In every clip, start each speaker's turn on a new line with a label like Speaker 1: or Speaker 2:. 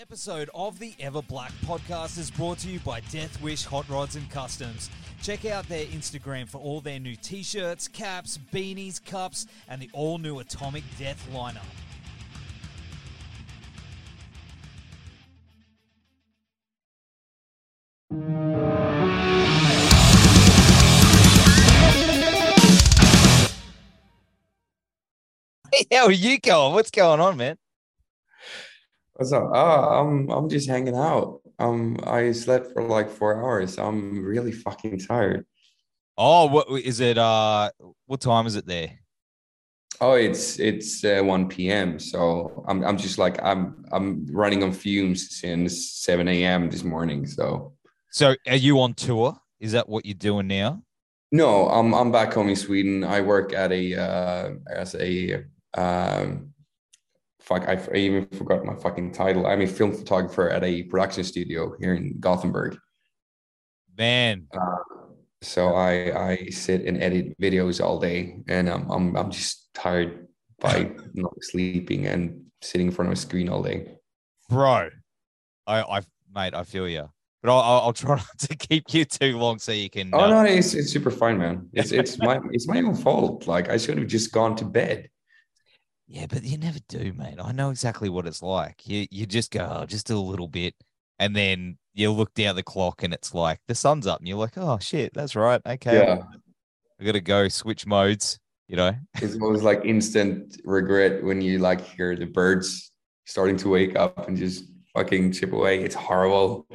Speaker 1: episode of the Ever Black podcast is brought to you by Death Wish Hot Rods and Customs. Check out their Instagram for all their new t shirts, caps, beanies, cups, and the all new Atomic Death lineup.
Speaker 2: Hey, how are you going? What's going on, man?
Speaker 3: What's up? Oh, I'm I'm just hanging out. Um, I slept for like four hours. I'm really fucking tired.
Speaker 2: Oh, what is it? Uh, what time is it there?
Speaker 3: Oh, it's it's uh, 1 p.m. So I'm I'm just like I'm I'm running on fumes since 7 a.m. this morning. So
Speaker 2: So, are you on tour? Is that what you're doing now?
Speaker 3: no, I'm I'm back home in Sweden. I work at a uh, as a um, fuck. I, I even forgot my fucking title. I'm a film photographer at a production studio here in Gothenburg.
Speaker 2: Man,
Speaker 3: So I I sit and edit videos all day, and I'm I'm I'm just tired by not sleeping and sitting in front of a screen all day.
Speaker 2: bro, I, I, mate, I feel you. But I'll, I'll, I'll try not to keep you too long so you can.
Speaker 3: Oh
Speaker 2: uh,
Speaker 3: no, it's it's super fine, man. It's it's my it's my own fault. Like I should have just gone to bed.
Speaker 2: Yeah, but you never do, mate. I know exactly what it's like. You you just go, oh, just a little bit, and then you look down the clock and it's like the sun's up, and you're like, oh shit, that's right. Okay,
Speaker 3: Yeah,
Speaker 2: I gotta go switch modes. You know,
Speaker 3: it's always like instant regret when you like hear the birds starting to wake up and just fucking chip away. It's horrible.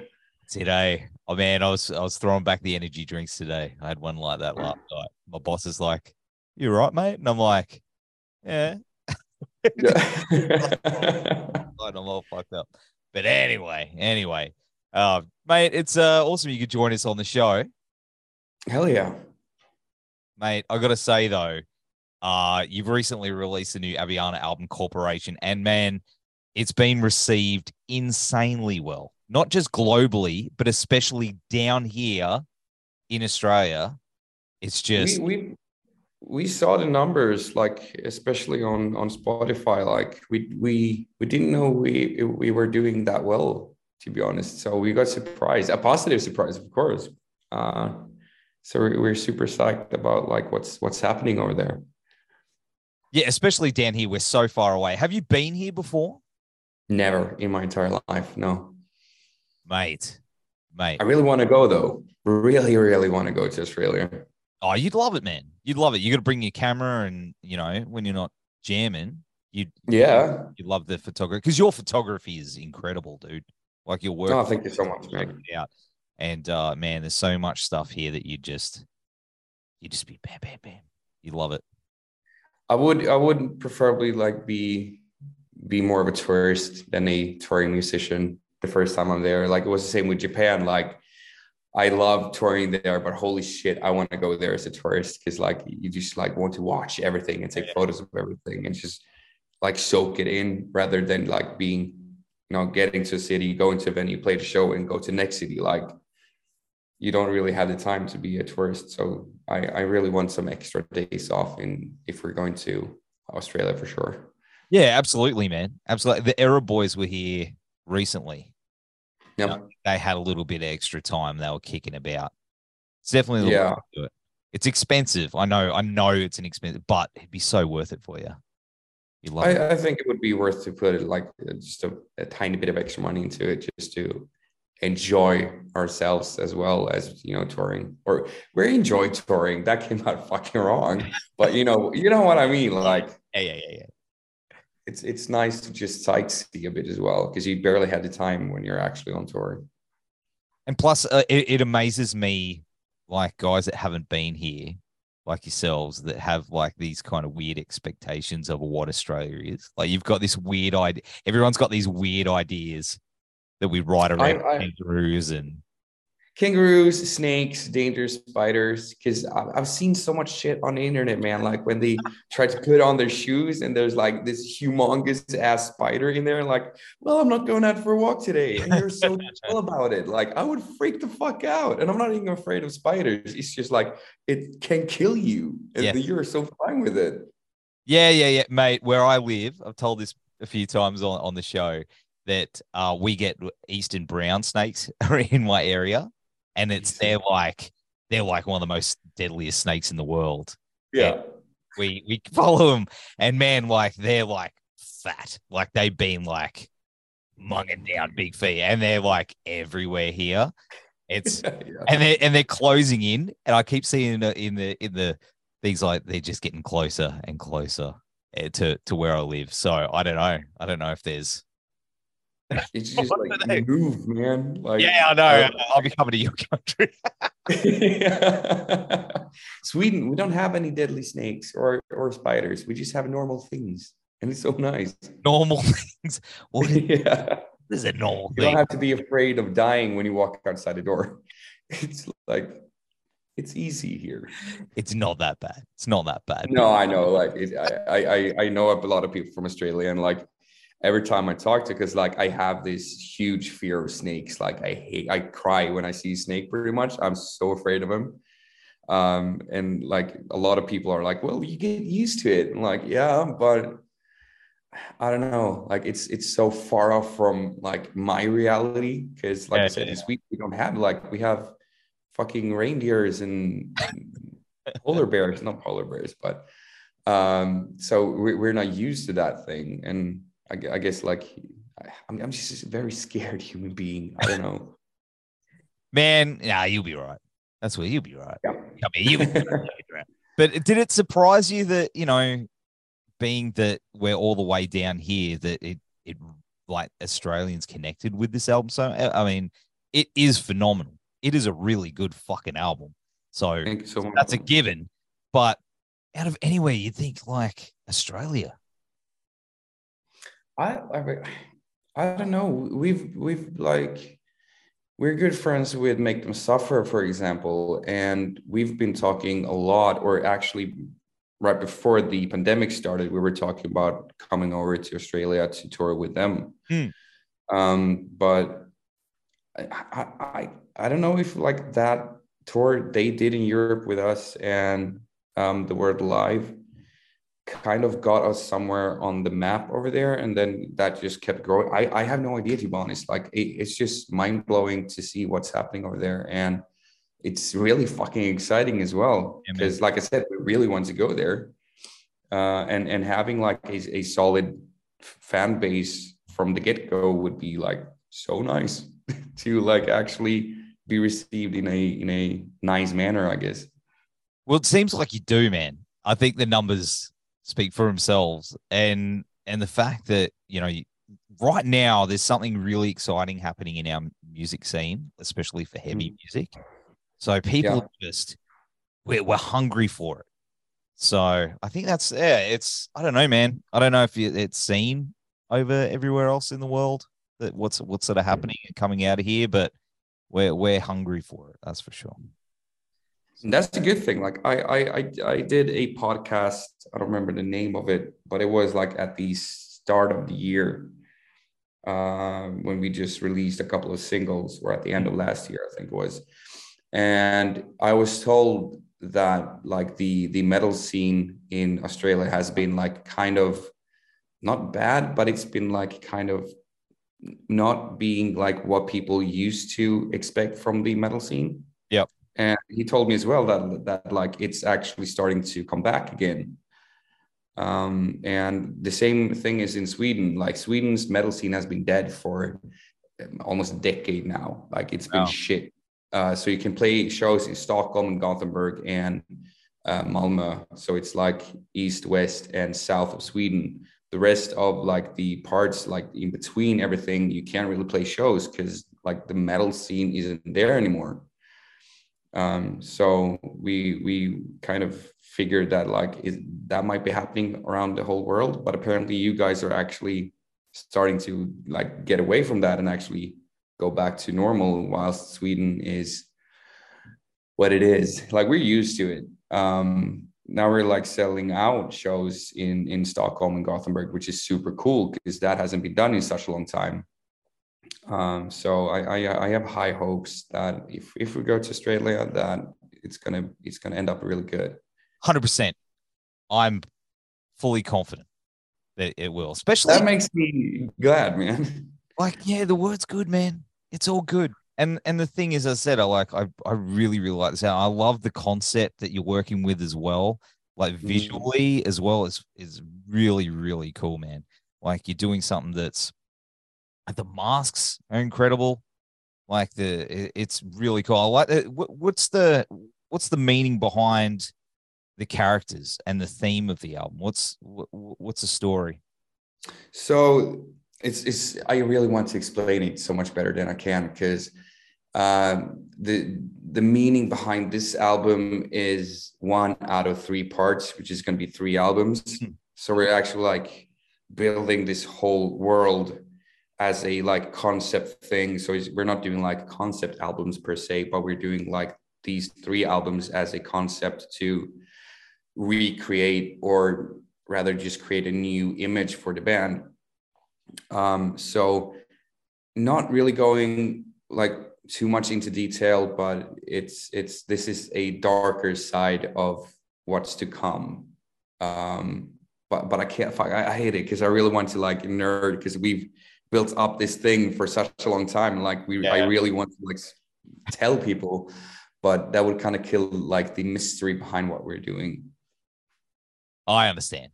Speaker 2: today. Oh man, I was I was throwing back the energy drinks today. I had one like that last night. My boss is like, you're right, mate?" And I'm like, "Yeah."
Speaker 3: Yeah.
Speaker 2: I'm all fucked up. But anyway, anyway, uh, mate, it's uh awesome you could join us on the show,
Speaker 3: Hell yeah.
Speaker 2: mate. I gotta say though, uh, you've recently released a new Aviana album, Corporation, and man, it's been received insanely well. Not just globally, but especially down here in Australia. It's just
Speaker 3: we, we we saw the numbers like especially on on spotify like we we we didn't know we we were doing that well to be honest so we got surprised a positive surprise of course uh so we're, we're super psyched about like what's what's happening over there
Speaker 2: Yeah, especially down here. We're so far away. Have you been here before,
Speaker 3: never in my entire life no
Speaker 2: mate? Mate,
Speaker 3: i really want to go though really really want to go to australia
Speaker 2: oh, you'd love it, man. You'd love it. You got to bring your camera, and you know when you're not jamming, you
Speaker 3: yeah
Speaker 2: you love the photography because your photography is incredible, dude. Like your work.
Speaker 3: oh thank you so much man
Speaker 2: out. And uh, man, there's so much stuff here that you just you just be bam, bam, bam. You love it.
Speaker 3: I would I would preferably like be be more of a tourist than a touring musician the first time I'm there. Like it was the same with Japan. Like I love touring there, but holy shit, I want to go there as a tourist because like you just like want to watch everything and take
Speaker 2: Yeah.
Speaker 3: photos of everything and just like soak it in rather than like being you know getting to a city, going to a venue, play the show, and go to next city. Like you don't really have the time to be a tourist. So I, I really want some extra days off in if we're going to Australia for sure.
Speaker 2: Yeah, absolutely, man. Absolutely. The Erra Boys were here recently.
Speaker 3: Yep.
Speaker 2: They had a little bit of extra time. They were kicking about. It's definitely
Speaker 3: Yeah.
Speaker 2: way to do it. It's expensive. I know. I know it's an expensive, but it'd be so worth it for you. You love it.
Speaker 3: I, I think it would be worth to put like uh, just a, a tiny bit of extra money into it just to enjoy ourselves as well as you know touring or we enjoy touring that came out fucking wrong but you know you know what i mean like
Speaker 2: Yeah, yeah, yeah, yeah.
Speaker 3: It's it's nice to just sightsee a bit as well because you barely had the time when you're actually on tour
Speaker 2: And plus, uh, it, it amazes me, like guys that haven't been here, like yourselves, that have like these kind of weird expectations of what Australia is. Like you've got this weird idea. Everyone's got these weird ideas that we write around
Speaker 3: I-
Speaker 2: kangaroos and
Speaker 3: kangaroos, snakes, dangerous spiders. Because I've seen so much shit on the internet, man. Like when they try to put on their shoes and there's like this humongous ass spider in there. Like, well, I'm not going out for a walk today, and you're so chill about it. Like, I would freak the fuck out, and I'm not even afraid of spiders. It's just like it can kill you, and
Speaker 2: Yeah.
Speaker 3: you're so fine with it.
Speaker 2: Yeah, yeah, yeah, mate. Where I live, I've told this a few times on, on the show. that uh, we get eastern brown snakes in my area, and it's they're like they're like one of the most deadliest snakes in the world.
Speaker 3: Yeah.
Speaker 2: We we follow them, and man, like they're like fat, like they've been like munging down big feet, and they're like everywhere here. It's
Speaker 3: yeah.
Speaker 2: and they and they're closing in, and I keep seeing in the in the, in the things like they're just getting closer and closer eh, to to where I live. So I don't know. I don't know if there's.
Speaker 3: It's just
Speaker 2: What
Speaker 3: like move, man. Like
Speaker 2: Yeah, I know.
Speaker 3: uh,
Speaker 2: I'll be coming to your country.
Speaker 3: Sweden, we don't have any deadly snakes or or spiders. We just have normal things, and it's so nice.
Speaker 2: normal things. What is,
Speaker 3: yeah.
Speaker 2: what is a normal
Speaker 3: You don't have to be afraid of dying when you walk outside the door. It's like it's easy here.
Speaker 2: It's not that bad. It's not that bad.
Speaker 3: No, I know. Like it, I, I- I know a lot of people from Australia, and like every time I talk to, because like I have this huge fear of snakes. Like I hate, I cry when I see a snake. Pretty much, I'm so afraid of them. Um, and like a lot of people are like, "Well, you get used to it." I'm like, yeah, but I don't know. Like it's it's so far off from like my reality because, like
Speaker 2: Yeah,
Speaker 3: I said,
Speaker 2: yeah,
Speaker 3: this week we don't have like we have fucking reindeers and polar bears, not polar bears, but um, so we- we're not used to that thing. And I, I guess like I- I'm, I'm just a very scared human being. I don't know.
Speaker 2: Man, nah, you'll be right. That's where you'll be right.
Speaker 3: Yeah.
Speaker 2: I mean, you'll be right. But did it surprise you that, you know, being that we're all the way down here, that it, it like Australians connected with this album? So, I I mean, it is phenomenal. It is a really good fucking album. So
Speaker 3: Thank you so much.
Speaker 2: that's a given. But out of anywhere, you'd think like Australia.
Speaker 3: I, I I don't know. We've we've like we're good friends with Make Them Suffer, for example, and we've been talking a lot, or actually right before the pandemic started, we were talking about coming over to Australia to tour with them.
Speaker 2: Hmm.
Speaker 3: Um, but I, I I I don't know if like that tour they did in Europe with us and um, the word live kind of got us somewhere on the map over there and then that just kept growing. I, I have no idea to be honest. Like it, it's just mind-blowing to see what's happening over there and it's really fucking exciting as well
Speaker 2: Yeah,
Speaker 3: because like i said we really want to go there uh, and and having like a, a solid fan base from the get-go would be like so nice to like actually be received in a in a nice manner i guess.
Speaker 2: Well, it seems like you do, man. I think the numbers speak for themselves, and and the fact that you know right now there's something really exciting happening in our music scene, especially for heavy mm. music. So people
Speaker 3: Yeah.
Speaker 2: just we're we're hungry for it. So I think that's yeah. It's I don't know, man. I don't know if it's seen over everywhere else in the world that what's what's sort of happening and coming out of here, but we're we're hungry for it. That's for sure.
Speaker 3: And that's a good thing. Like I, I, I, I did a podcast. I don't remember the name of it, but it was like at the start of the year um, when we just released a couple of singles, or at the end of last year, I think it was. And I was told that like the the metal scene in Australia has been like kind of not bad, but it's been like kind of not being like what people used to expect from the metal scene and he told me as well that that like it's actually starting to come back again. Um, and the same thing is in sweden. Like sweden's metal scene has been dead for um, almost a decade now. Like it's been
Speaker 2: Wow.
Speaker 3: shit. Uh, so you can play shows in stockholm and gothenburg and uh, malmö. So it's like east west and south of sweden. The rest of like the parts like in between everything you can't really play shows because like the metal scene isn't there anymore um, so we we kind of figured that like is, that might be happening around the whole world but apparently you guys are actually starting to like get away from that and actually go back to normal whilst sweden is what it is. Like we're used to it. Um now we're like selling out shows in in stockholm and gothenburg which is super cool because that hasn't been done in such a long time um, so I, I I have high hopes that if if we go to Australia, that it's gonna it's gonna end up really good.
Speaker 2: Hundred percent. I'm fully confident that it will, especially
Speaker 3: That makes me glad, man.
Speaker 2: like yeah, the word's good, man. It's all good. And and the thing is, I said, I like I I really really like this. I love the concept that you're working with as well. Like
Speaker 3: Mm.
Speaker 2: visually as well is is really really cool, man. Like you're doing something that's the masks are incredible. Like the it- it's really cool. I like it. What- What's the what's the meaning behind the characters and the theme of the album? What's what, what's the story?
Speaker 3: So it's it's I really want to explain it so much better than I can because um, the the meaning behind this album is one out of three parts, which is going to be three albums.
Speaker 2: Hmm.
Speaker 3: So we're actually like building this whole world as a like concept thing. So we're not doing like concept albums per se, but we're doing like these three albums as a concept to recreate or rather just create a new image for the band. Um, so not really going like too much into detail, but it's it's this is a darker side of what's to come. Um, but but I can't fuck, I, I hate it because I really want to like nerd because we've built up this thing for such a long time. Like we I really want to like tell people, but that would kind of kill like the mystery behind what we're doing.
Speaker 2: I understand.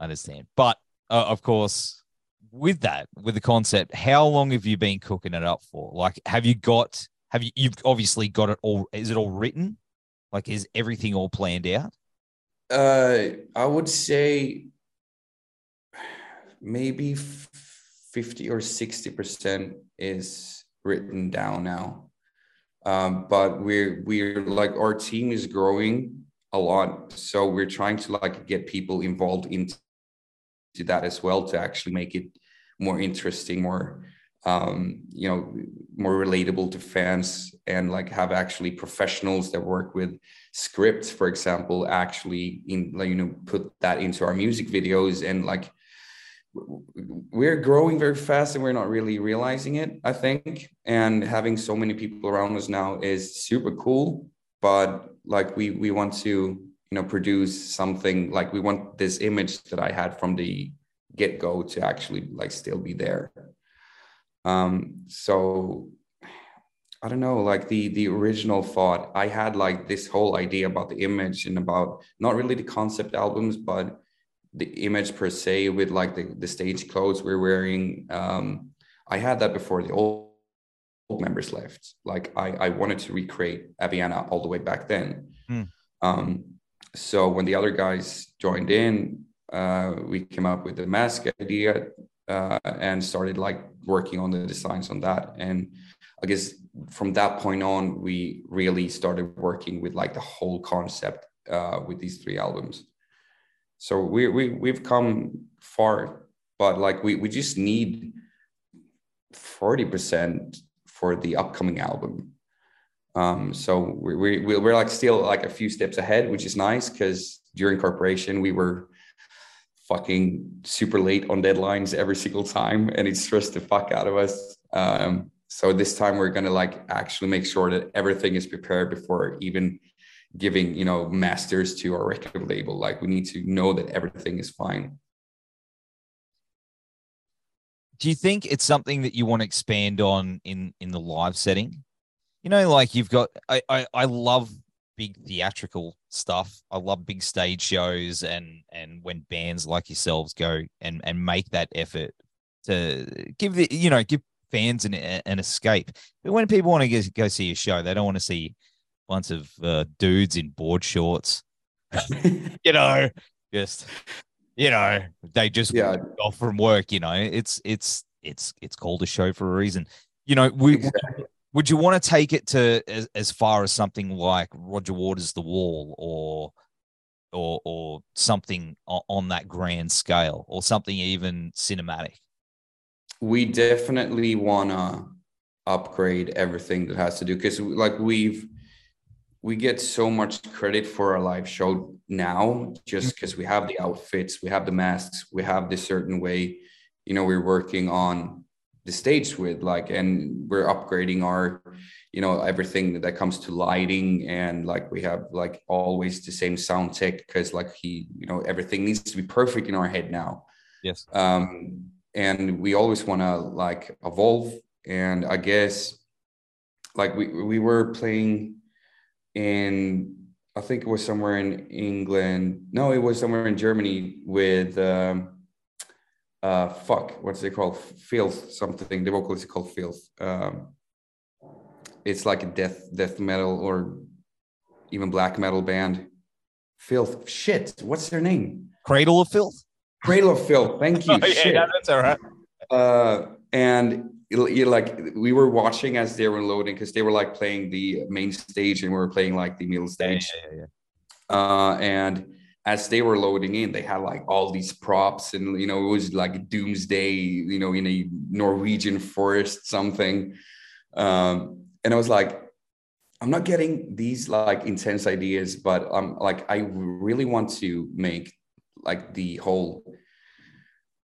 Speaker 2: I understand. But uh, of course, with that, with the concept, how long have you been cooking it up for? Like, have you got, have you, you've obviously got it all, is it all written? Like, is everything all planned out?
Speaker 3: Uh, I would say maybe f- 50 or 60% is written down now. Um, but we're we're like our team is growing a lot. So we're trying to like get people involved into that as well to actually make it more interesting, more um, you know, more relatable to fans and like have actually professionals that work with scripts, for example, actually in like you know put that into our music videos and like we're growing very fast and we're not really realizing it i think and having so many people around us now is super cool but like we we want to you know produce something like we want this image that i had from the get-go to actually like still be there um so I don't know, like the the original thought. I had like this whole idea about the image and about not really the concept albums, but the image per se with like the, the stage clothes we're wearing. Um, I had that before the old, old members left. Like I, I wanted to recreate Aviana all the way back then.
Speaker 2: Hmm.
Speaker 3: Um, so when the other guys joined in, uh, we came up with the mask idea uh, and started like working on the designs on that. And I guess from that point on, we really started working with like the whole concept uh, with these three albums. So we we we've come far, but like we we just need forty percent for the upcoming album. Um, so we we- we're like still like a few steps ahead, which is nice because during corporation we were fucking super late on deadlines every single time, and it stressed the fuck out of us. Um, so this time we're gonna like actually make sure that everything is prepared before even giving you know masters to our record label. Like we need to know that everything is fine.
Speaker 2: Do you think it's something that you want to expand on in in the live setting? You know, like you've got I I, I love big theatrical stuff. I love big stage shows and and when bands like yourselves go and and make that effort to give the you know give fans an an escape. But when people want to go, go see a show, they don't want to see bunch of uh, dudes in board shorts. you know, just you know, they just
Speaker 3: Yeah.
Speaker 2: off from work. You know, it's it's it's it's called a show for a reason. You know, we
Speaker 3: Exactly.
Speaker 2: would you want to take it to as, as far as something like Roger Waters' The Wall or or or something on that grand scale or something even cinematic?
Speaker 3: we definitely want to upgrade everything that has to do because like we've we get so much credit for our live show now just because we have the outfits we have the masks we have this certain way you know we're working on the stage with like and we're upgrading our you know everything that comes to lighting and like we have like always the same sound tech because like he you know everything needs to be perfect in our head now
Speaker 2: Yes.
Speaker 3: um and we always want to like evolve. And I guess like we we were playing in I think it was somewhere in England. No, it was somewhere in Germany with um, uh fuck, what's it called? Filth something. The vocalist is called Filth. Um, it's like a death death metal or even black metal band. Filth. Shit. What's their name?
Speaker 2: Cradle of Filth.
Speaker 3: Cradle of Filth. Thank you.
Speaker 2: Oh, yeah,
Speaker 3: Shit.
Speaker 2: that's all right.
Speaker 3: Uh, and like we were watching as they were loading because they were like playing the main stage and we were playing like the middle
Speaker 2: Yeah,
Speaker 3: stage.
Speaker 2: yeah, yeah.
Speaker 3: Uh, and as they were loading in, they had like all these props, and you know, it was like doomsday, you know, in a Norwegian forest, something. Um, and I was like, I'm not getting these like intense ideas, but I'm like, I really want to make like the whole,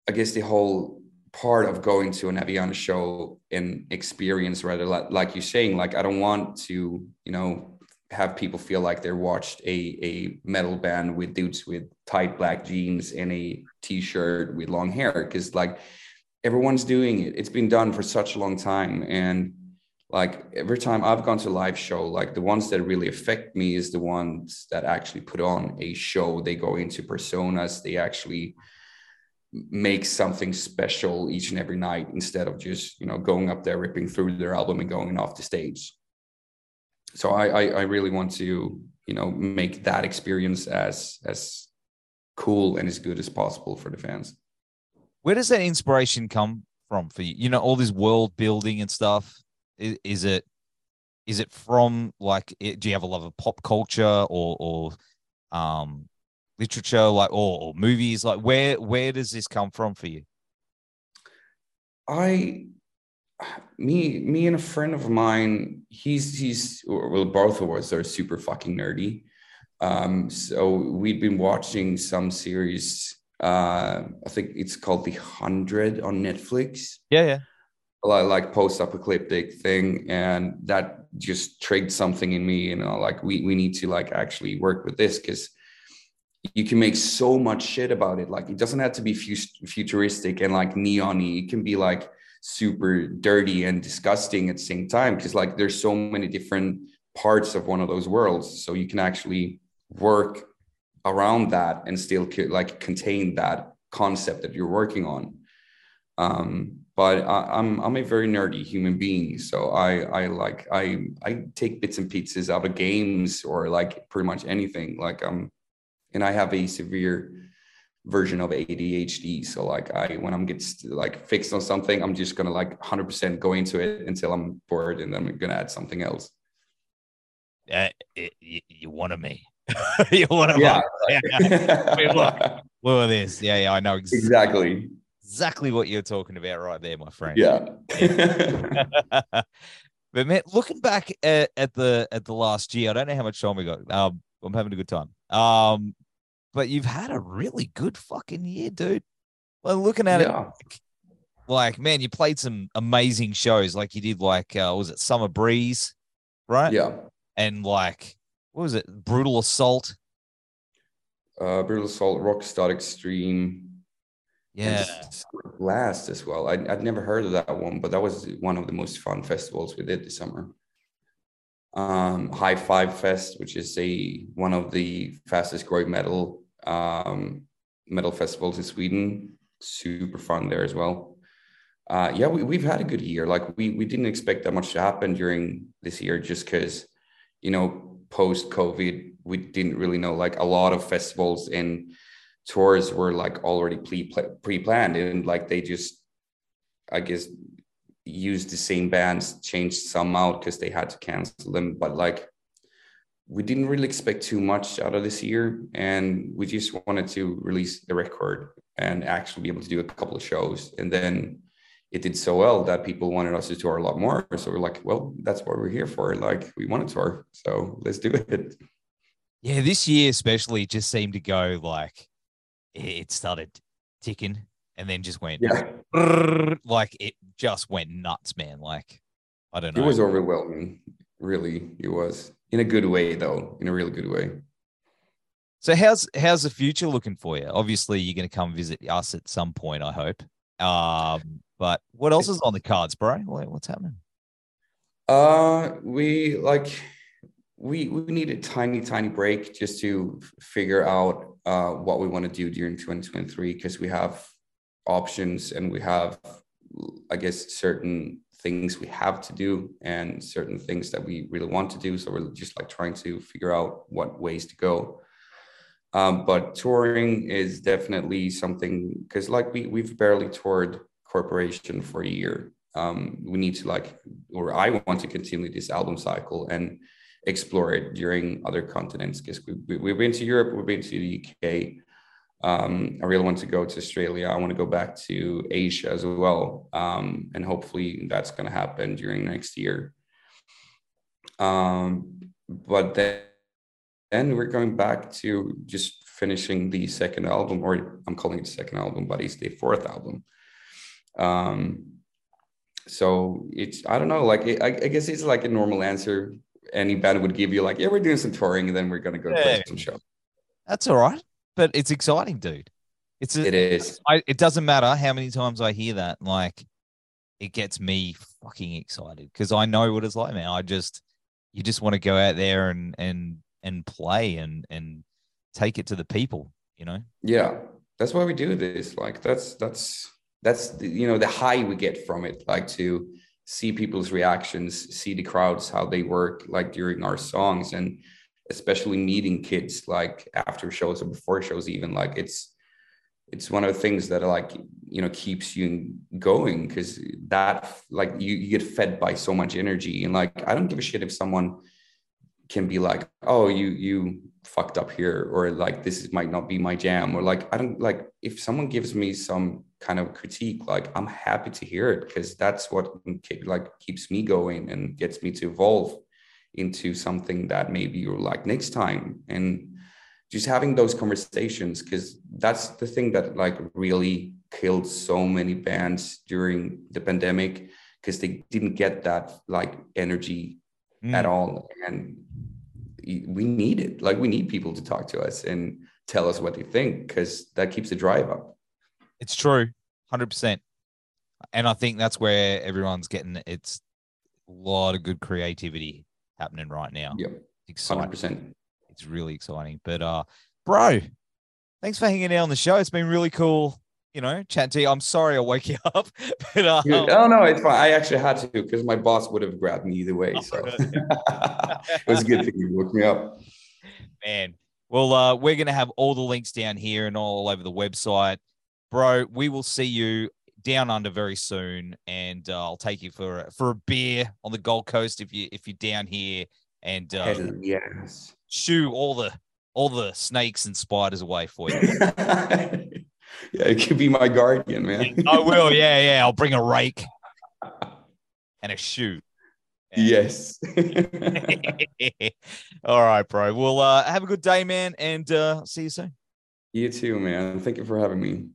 Speaker 3: I guess the whole part of going to an Aviana show and experience rather like, like you're saying, like, I don't want to, you know, have people feel like they're watched a, a metal band with dudes with tight black jeans and a t-shirt with long hair because like everyone's doing it. It's been done for such a long time and like every time i've gone to a live show like the ones that really affect me is the ones that actually put on a show. They go into personas. They actually make something special each and every night instead of just you know going up there ripping through their album and going off the stage so I, I I really want to you know make that experience as as cool and as good as possible for the fans.
Speaker 2: Where does that inspiration come from for you? You know, all this world building and stuff. Is, is it is it from like? Do you have a love of pop culture or or um literature, like or, or movies? Like where where does this come from for you?
Speaker 3: I me me and a friend of mine he's he's well both of us are super fucking nerdy um so we've been watching some series uh i think it's called the hundred on netflix
Speaker 2: Yeah, yeah.
Speaker 3: like, like post-apocalyptic thing and that just triggered something in me you know like we we need to like actually work with this because you can make so much shit about it. Like it doesn't have to be futuristic and like neon-y. It can be like super dirty and disgusting at the same time because like there's so many different parts of one of those worlds. So you can actually work around that and still like contain that concept that you're working on. Um but I, i'm i'm a very nerdy human being so i i like i i take bits and pieces out of games or like pretty much anything. Like um and i have a severe version of ADHD. So like I when I'm gets like fixed on something, I'm just gonna like 100% go into it until I'm bored, and then I'm gonna add something else.
Speaker 2: Uh, it, you, you wanted me. you wanted
Speaker 3: Yeah.
Speaker 2: me. Yeah. Wait, look. Look at this. Yeah, yeah. I know ex-
Speaker 3: exactly.
Speaker 2: exactly what you're talking about right there, my friend.
Speaker 3: Yeah.
Speaker 2: but man, looking back at, at the at the last year, I don't know how much time we got. Um, I'm having a good time. Um, but you've had a really good fucking year, dude. Well, looking at
Speaker 3: yeah.
Speaker 2: it, like man, you played some amazing shows. Like you did, like uh, was it Summer Breeze, right?
Speaker 3: Yeah.
Speaker 2: And like, what was it? Brutal Assault.
Speaker 3: Uh, Brutal Assault, Rockstadt Extreme.
Speaker 2: Yeah.
Speaker 3: Blast as well. I, I'd never heard of that one, but that was one of the most fun festivals we did this summer. Um, High Five Fest, which is a one of the fastest growing metal um, metal festivals in Sweden. Super fun there as well. Uh, yeah, we, we've had a good year. Like we we didn't expect that much to happen during this year, just because you know post COVID, we didn't really know. Like a lot of festivals and tours were like already pre pre planned, and like they just, I guess, used the same bands, changed some out because they had to cancel them. But like, we didn't really expect too much out of this year, and we just wanted to release the record and actually be able to do a couple of shows, and then it did so well that people wanted us to tour a lot more. So we're like, well, that's what we're here for. Like, we want to tour, so let's do it.
Speaker 2: Yeah, this year especially just seemed to go like it started ticking and then just went
Speaker 3: Yeah,
Speaker 2: like it just went nuts, man. Like I don't know.
Speaker 3: it was overwhelming. Really, it was in a good way, though, in a really good way.
Speaker 2: so how's how's the future looking for you? Obviously, you're going to come visit us at some point. I hope. Um, but what else is on the cards, bro? What's happening?
Speaker 3: Uh, we like we we need a tiny tiny break just to figure out uh what we want to do during 2023 because we have options and we have I guess certain things we have to do and certain things that we really want to do. So we're just like trying to figure out what ways to go. Um, but touring is definitely something because like we we've barely toured corporation for a year. Um, we need to like, or I want to continue this album cycle and explore it during other continents because we, have been to Europe, we've been to the UK. Um, I really want to go to Australia. I want to go back to Asia as well. Um, and hopefully that's going to happen during next year. Um, but then, then we're going back to just finishing the second album, or I'm calling it the second album, but it's the fourth album. Um, so it's I don't know, like I, I guess it's like a normal answer any band would give you, like, yeah, we're doing some touring, and then we're gonna go yeah. play some show.
Speaker 2: That's all right, but it's exciting, dude. It's a,
Speaker 3: it is.
Speaker 2: I, it doesn't matter how many times I hear that, like, it gets me fucking excited because I know what it's like, man. I just you just want to go out there and and and play and and take it to the people, you know.
Speaker 3: Yeah, that's why we do this. Like, that's that's that's the, you know the high we get from it like to see people's reactions see the crowds how they work like during our songs and especially meeting kids like after shows or before shows even like it's it's one of the things that like you know keeps you going because that like you, you get fed by so much energy. And like i don't give a shit if someone can be like oh you you fucked up here or like this might not be my jam or like i don't like if someone gives me some kind of critique like i'm happy to hear it because that's what like keeps me going and gets me to evolve into something that maybe you're like next time and just having those conversations because that's the thing that like really killed so many bands during the pandemic because they didn't get that like energy mm. at all and we need it like we need people to talk to us and tell us what they think because that keeps the drive up
Speaker 2: it's true, hundred percent. And I think that's where everyone's getting. It's a lot of good creativity happening right now.
Speaker 3: Yep, hundred percent.
Speaker 2: It's really exciting. But uh, bro, thanks for hanging out on the show. It's been really cool. You know, chat to you. I'm sorry I woke you up, but uh,
Speaker 3: oh no, it's fine. I actually had to because my boss would have grabbed me either way. So it was a good thing you woke me up.
Speaker 2: Man, well, uh, we're gonna have all the links down here and all over the website bro. We will see you down under very soon, and uh, I'll take you for a, for a beer on the Gold Coast if you if you're down here, and uh,
Speaker 3: yes,
Speaker 2: shoo all the all the snakes and spiders away for you.
Speaker 3: yeah, it could be my guardian, man.
Speaker 2: I will. Yeah, yeah. I'll bring a rake and a shoe.
Speaker 3: Yes.
Speaker 2: all right, bro. Well, uh, have a good day, man, and uh, see you soon.
Speaker 3: You too, man. Thank you for having me.